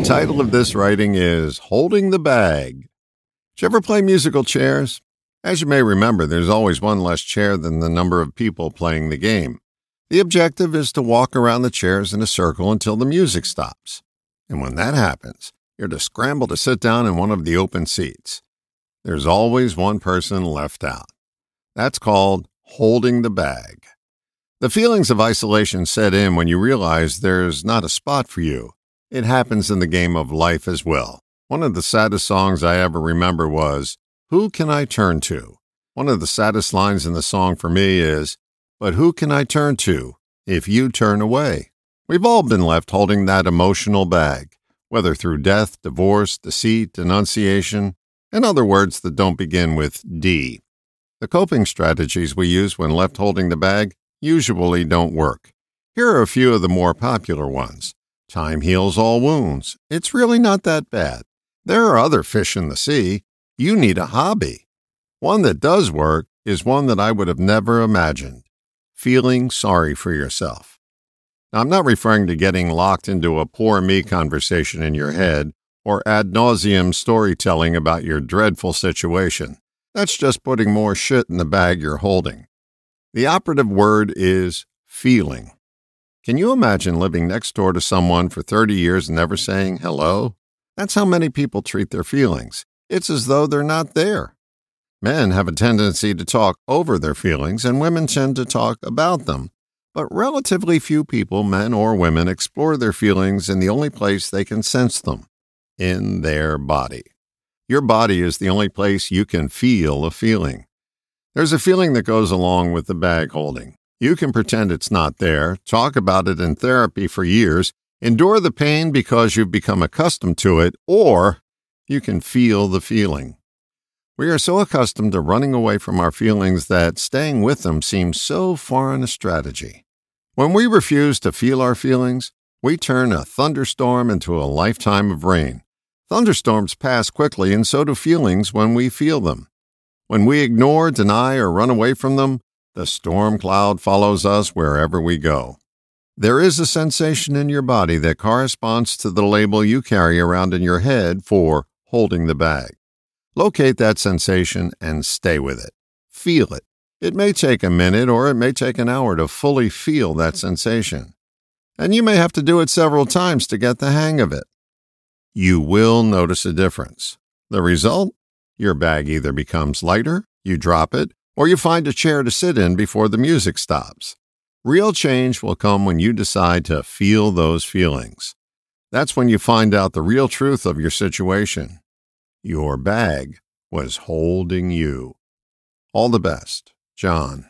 The title of this writing is Holding the Bag. Did you ever play musical chairs? As you may remember, there's always one less chair than the number of people playing the game. The objective is to walk around the chairs in a circle until the music stops. And when that happens, you're to scramble to sit down in one of the open seats. There's always one person left out. That's called holding the bag. The feelings of isolation set in when you realize there's not a spot for you. It happens in the game of life as well. One of the saddest songs I ever remember was, Who Can I Turn To? One of the saddest lines in the song for me is, But who can I turn to if you turn away? We've all been left holding that emotional bag, whether through death, divorce, deceit, denunciation, in other words that don't begin with D. The coping strategies we use when left holding the bag usually don't work. Here are a few of the more popular ones. Time heals all wounds. It's really not that bad. There are other fish in the sea. You need a hobby. One that does work is one that I would have never imagined feeling sorry for yourself. Now, I'm not referring to getting locked into a poor me conversation in your head or ad nauseum storytelling about your dreadful situation. That's just putting more shit in the bag you're holding. The operative word is feeling. Can you imagine living next door to someone for 30 years and never saying hello? That's how many people treat their feelings. It's as though they're not there. Men have a tendency to talk over their feelings, and women tend to talk about them. But relatively few people, men or women, explore their feelings in the only place they can sense them in their body. Your body is the only place you can feel a feeling. There's a feeling that goes along with the bag holding. You can pretend it's not there, talk about it in therapy for years, endure the pain because you've become accustomed to it, or you can feel the feeling. We are so accustomed to running away from our feelings that staying with them seems so foreign a strategy. When we refuse to feel our feelings, we turn a thunderstorm into a lifetime of rain. Thunderstorms pass quickly, and so do feelings when we feel them. When we ignore, deny, or run away from them, the storm cloud follows us wherever we go. There is a sensation in your body that corresponds to the label you carry around in your head for holding the bag. Locate that sensation and stay with it. Feel it. It may take a minute or it may take an hour to fully feel that sensation. And you may have to do it several times to get the hang of it. You will notice a difference. The result? Your bag either becomes lighter, you drop it, or you find a chair to sit in before the music stops. Real change will come when you decide to feel those feelings. That's when you find out the real truth of your situation. Your bag was holding you. All the best, John.